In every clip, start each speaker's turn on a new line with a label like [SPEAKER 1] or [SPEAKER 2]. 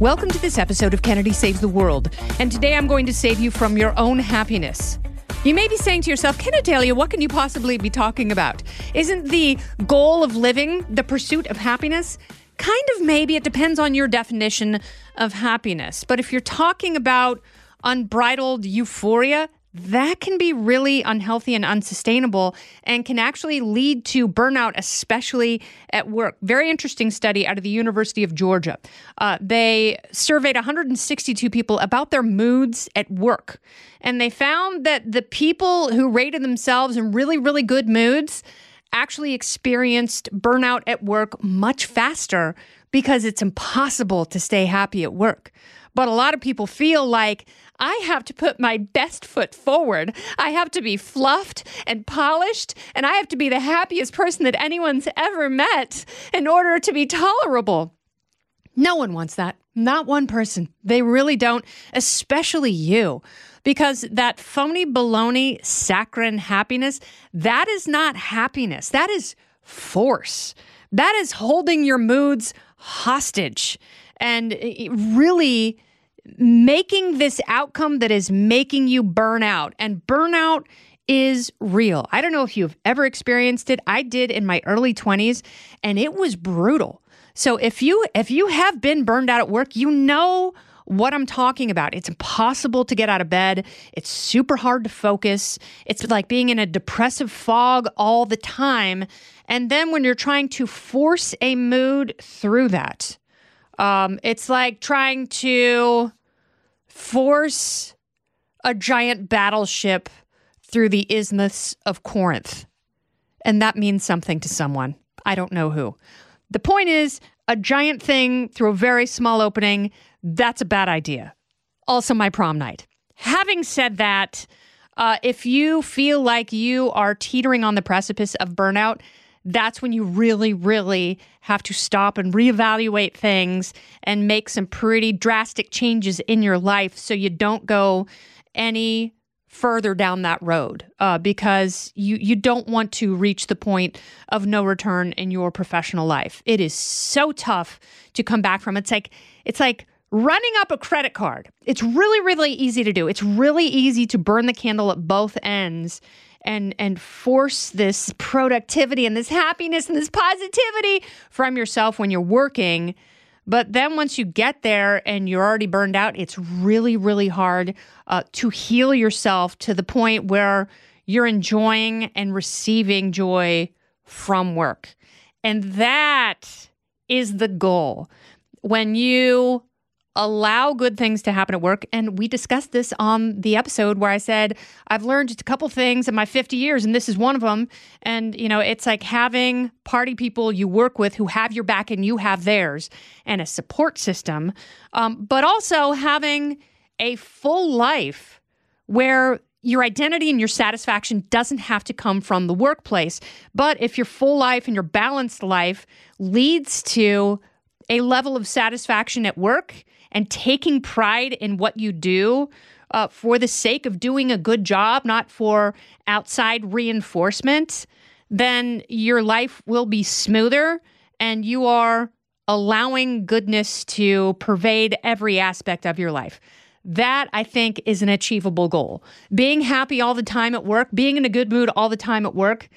[SPEAKER 1] Welcome to this episode of Kennedy Saves the World, and today I'm going to save you from your own happiness. You may be saying to yourself, Kennedalia, what can you possibly be talking about? Isn't the goal of living the pursuit of happiness? Kind of maybe. It depends on your definition of happiness. But if you're talking about unbridled euphoria, that can be really unhealthy and unsustainable and can actually lead to burnout, especially at work. Very interesting study out of the University of Georgia. Uh, they surveyed 162 people about their moods at work, and they found that the people who rated themselves in really, really good moods actually experienced burnout at work much faster because it's impossible to stay happy at work. But a lot of people feel like I have to put my best foot forward. I have to be fluffed and polished, and I have to be the happiest person that anyone's ever met in order to be tolerable. No one wants that. Not one person. They really don't, especially you. Because that phony baloney saccharine happiness, that is not happiness. That is force. That is holding your moods hostage and really making this outcome that is making you burn out. And burnout is real. I don't know if you've ever experienced it. I did in my early 20s and it was brutal. So if you if you have been burned out at work, you know what I'm talking about. It's impossible to get out of bed. It's super hard to focus. It's like being in a depressive fog all the time. And then when you're trying to force a mood through that, um, it's like trying to force a giant battleship through the isthmus of Corinth. And that means something to someone. I don't know who. The point is, a giant thing through a very small opening, that's a bad idea. Also, my prom night. Having said that, uh, if you feel like you are teetering on the precipice of burnout, that's when you really, really have to stop and reevaluate things and make some pretty drastic changes in your life so you don't go any further down that road uh, because you you don't want to reach the point of no return in your professional life. It is so tough to come back from. It's like it's like running up a credit card. It's really really easy to do. It's really easy to burn the candle at both ends and and force this productivity and this happiness and this positivity from yourself when you're working. But then once you get there and you're already burned out, it's really, really hard uh, to heal yourself to the point where you're enjoying and receiving joy from work. And that is the goal. When you allow good things to happen at work. And we discussed this on the episode where I said, I've learned just a couple things in my 50 years, and this is one of them. And, you know, it's like having party people you work with who have your back and you have theirs and a support system, um, but also having a full life where your identity and your satisfaction doesn't have to come from the workplace. But if your full life and your balanced life leads to a level of satisfaction at work and taking pride in what you do uh, for the sake of doing a good job, not for outside reinforcement, then your life will be smoother and you are allowing goodness to pervade every aspect of your life. That I think is an achievable goal. Being happy all the time at work, being in a good mood all the time at work,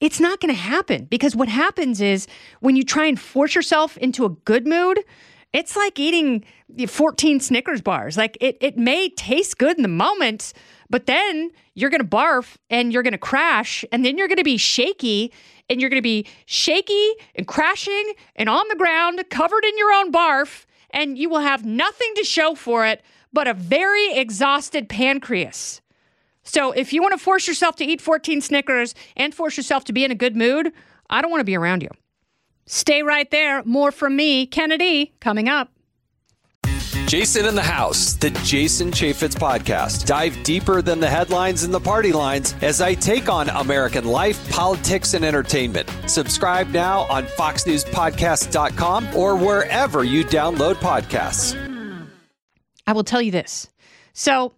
[SPEAKER 1] it's not going to happen because what happens is when you try and force yourself into a good mood, it's like eating 14 Snickers bars. Like it, it may taste good in the moment, but then you're going to barf and you're going to crash and then you're going to be shaky and you're going to be shaky and crashing and on the ground covered in your own barf and you will have nothing to show for it but a very exhausted pancreas. So if you want to force yourself to eat 14 Snickers and force yourself to be in a good mood, I don't want to be around you. Stay right there. More from me, Kennedy, coming up.
[SPEAKER 2] Jason in the House, the Jason Chaffetz podcast. Dive deeper than the headlines and the party lines as I take on American life, politics, and entertainment. Subscribe now on FoxNewsPodcast.com or wherever you download podcasts.
[SPEAKER 1] I will tell you this. So,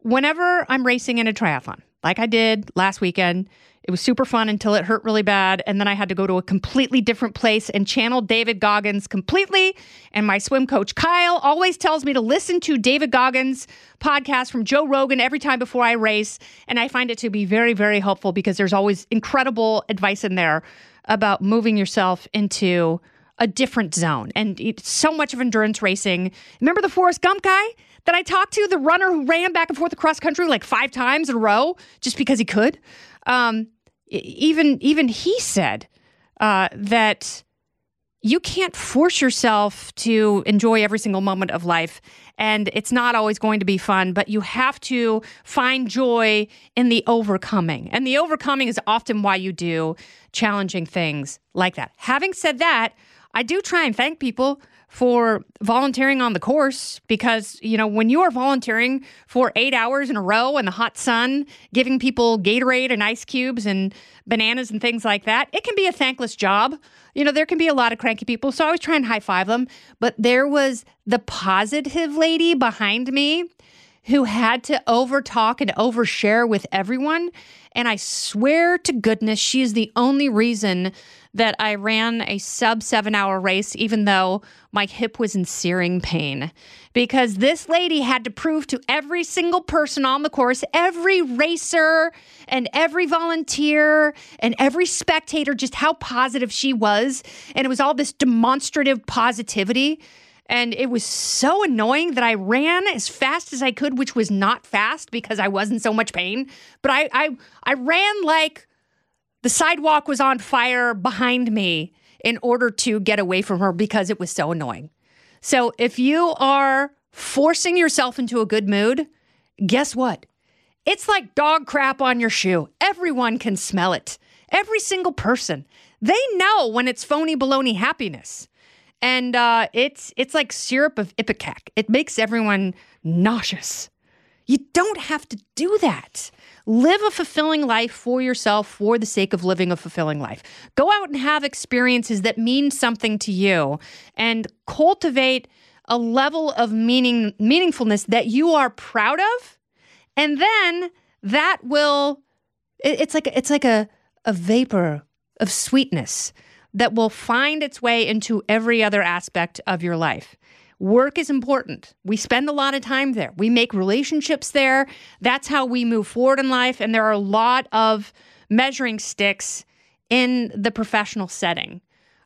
[SPEAKER 1] whenever I'm racing in a triathlon, like I did last weekend, it was super fun until it hurt really bad. And then I had to go to a completely different place and channel David Goggins completely. And my swim coach, Kyle, always tells me to listen to David Goggins' podcast from Joe Rogan every time before I race. And I find it to be very, very helpful because there's always incredible advice in there about moving yourself into a different zone. And so much of endurance racing. Remember the Forrest Gump guy? that I talked to, the runner who ran back and forth across country like five times in a row just because he could. Um, even even he said uh, that you can't force yourself to enjoy every single moment of life. And it's not always going to be fun, but you have to find joy in the overcoming. And the overcoming is often why you do challenging things like that. Having said that, I do try and thank people for volunteering on the course because, you know, when you are volunteering for eight hours in a row in the hot sun, giving people Gatorade and ice cubes and bananas and things like that, it can be a thankless job. You know, there can be a lot of cranky people, so I always try and high five them. But there was the positive lady behind me who had to overtalk and overshare with everyone. And I swear to goodness, she is the only reason that I ran a sub seven hour race, even though my hip was in searing pain. Because this lady had to prove to every single person on the course, every racer and every volunteer and every spectator, just how positive she was. And it was all this demonstrative positivity. And it was so annoying that I ran as fast as I could, which was not fast because I was in so much pain. But I, I, I ran like the sidewalk was on fire behind me in order to get away from her because it was so annoying. So if you are forcing yourself into a good mood, guess what? It's like dog crap on your shoe. Everyone can smell it. Every single person. They know when it's phony baloney happiness. And uh, it's it's like syrup of ipecac. It makes everyone nauseous. You don't have to do that. Live a fulfilling life for yourself for the sake of living a fulfilling life. Go out and have experiences that mean something to you and cultivate a level of meaning meaningfulness that you are proud of. And then that will it's like it's like a a vapor of sweetness that will find its way into every other aspect of your life. Work is important. We spend a lot of time there. We make relationships there. That's how we move forward in life. And there are a lot of measuring sticks in the professional setting.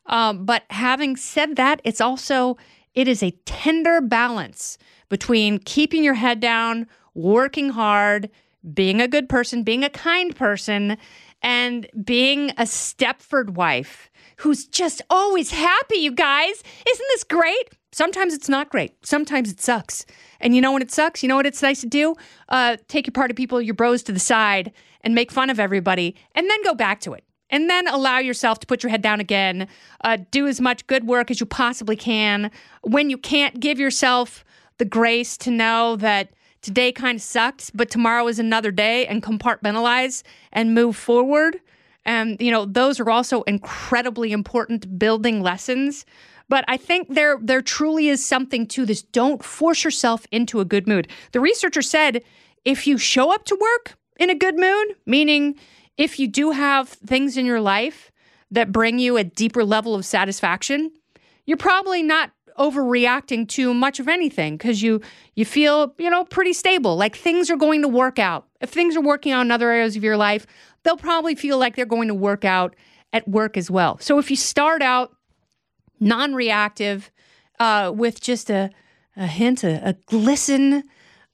[SPEAKER 1] Um, but having said that, it's also it is a tender balance between keeping your head down, working hard, being a good person, being a kind person, and being a Stepford wife who's just always happy, you guys. Isn't this great? Sometimes it's not great. Sometimes it sucks. And you know when it sucks? You know what it's nice to do? Uh, take your party people, your bros to the side and make fun of everybody and then go back to it. And then allow yourself to put your head down again. Uh, do as much good work as you possibly can. When you can't, give yourself the grace to know that today kind of sucked, but tomorrow is another day and compartmentalize and move forward. And, you know, those are also incredibly important building lessons. But I think there there truly is something to this. Don't force yourself into a good mood. The researcher said if you show up to work in a good mood, meaning if you do have things in your life that bring you a deeper level of satisfaction, you're probably not overreacting to much of anything because you you feel you know pretty stable like things are going to work out if things are working out in other areas of your life they'll probably feel like they're going to work out at work as well. So if you start out non reactive uh, with just a, a hint, a, a glisten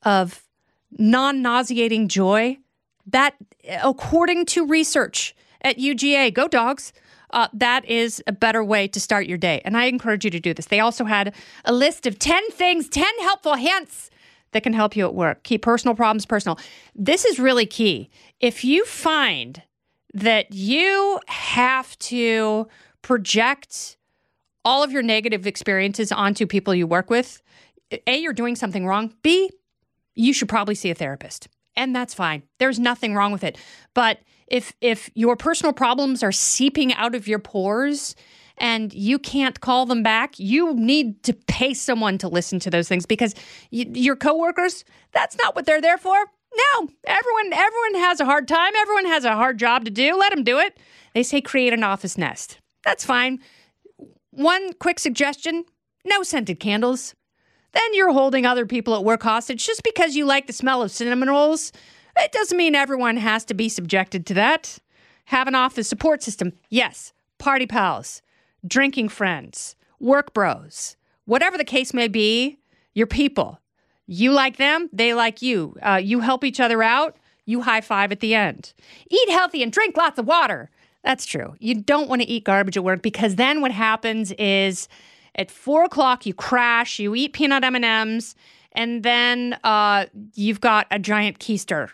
[SPEAKER 1] of non nauseating joy, that, according to research at UGA, go dogs, uh, that is a better way to start your day. And I encourage you to do this. They also had a list of 10 things, 10 helpful hints that can help you at work. Keep personal problems personal. This is really key. If you find that you have to project all of your negative experiences onto people you work with, A, you're doing something wrong. B, you should probably see a therapist. And that's fine. There's nothing wrong with it. But if if your personal problems are seeping out of your pores and you can't call them back, you need to pay someone to listen to those things because y- your coworkers, that's not what they're there for. No, everyone everyone has a hard time. Everyone has a hard job to do. Let them do it. They say create an office nest. That's fine. One quick suggestion, no scented candles. Then you're holding other people at work hostage just because you like the smell of cinnamon rolls. It doesn't mean everyone has to be subjected to that. Have an office support system. Yes, party pals, drinking friends, work bros, whatever the case may be, your people. You like them, they like you. Uh, you help each other out, you high five at the end. Eat healthy and drink lots of water. That's true. You don't want to eat garbage at work because then what happens is at four o'clock you crash, you eat peanut M and M's, and then uh, you've got a giant keister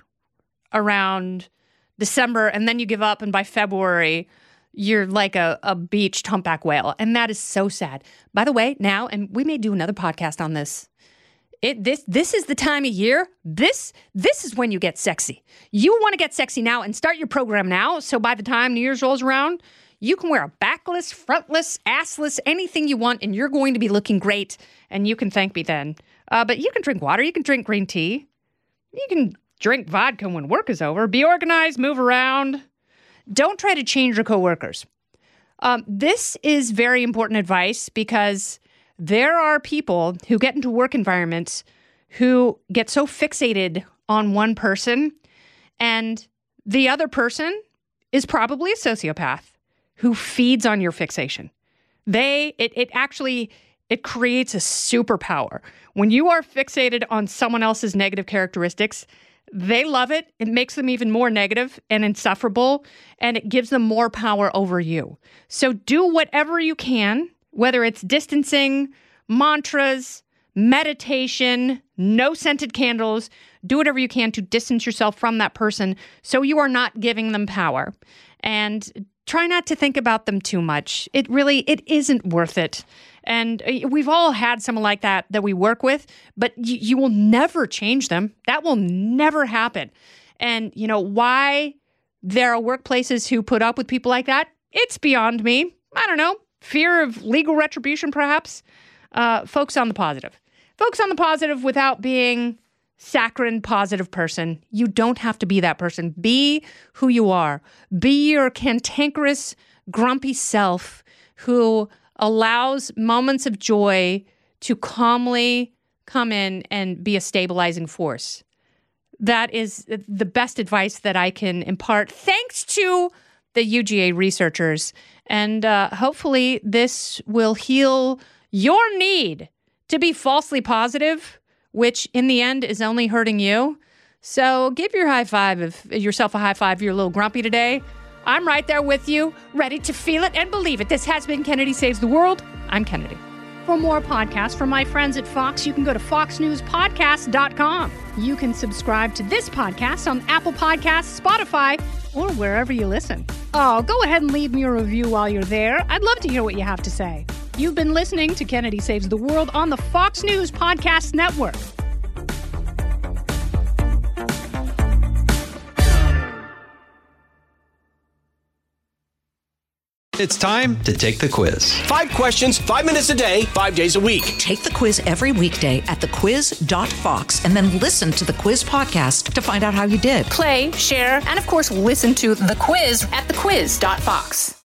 [SPEAKER 1] around December, and then you give up, and by February you're like a, a beached humpback whale, and that is so sad. By the way, now, and we may do another podcast on this it this this is the time of year. This this is when you get sexy. You want to get sexy now and start your program now. So by the time New Year's rolls around, you can wear a backless, frontless, assless, anything you want, and you're going to be looking great. And you can thank me then. Uh, but you can drink water. You can drink green tea. You can drink vodka when work is over. Be organized. Move around. Don't try to change your coworkers. Um, this is very important advice because there are people who get into work environments who get so fixated on one person and the other person is probably a sociopath who feeds on your fixation. They it it actually it creates a superpower. When you are fixated on someone else's negative characteristics, they love it. It makes them even more negative and insufferable, and it gives them more power over you. So do whatever you can whether it's distancing, mantras, meditation, no scented candles, do whatever you can to distance yourself from that person so you are not giving them power. And try not to think about them too much. It really it isn't worth it. And uh, we've all had someone like that that we work with, but you, you will never change them. That will never happen. And you know why there are workplaces who put up with people like that? It's beyond me. I don't know fear of legal retribution, perhaps. Uh, focus on the positive. Focus on the positive without being saccharine positive person. You don't have to be that person. Be who you are. Be your cantankerous, grumpy self who allows moments of joy to calmly come in and be a stabilizing force. That is the best advice that I can impart, thanks to the UGA researchers and uh, hopefully, this will heal your need to be falsely positive, which in the end is only hurting you. So give your high five if yourself a high five if you're a little grumpy today. I'm right there with you, ready to feel it and believe it. This has been Kennedy Saves the World. I'm Kennedy. For more podcasts from my friends at Fox, you can go to foxnewspodcast.com. You can subscribe to this podcast on Apple Podcasts, Spotify, or wherever you listen. Oh, go ahead and leave me a review while you're there. I'd love to hear what you have to say. You've been listening to Kennedy Saves the World on the Fox News Podcast Network.
[SPEAKER 2] It's time to take the quiz.
[SPEAKER 3] Five questions, five minutes a day, five days a week.
[SPEAKER 4] Take the quiz every weekday at thequiz.fox and then listen to the quiz podcast to find out how you did.
[SPEAKER 5] Play, share, and of course, listen to the quiz at thequiz.fox.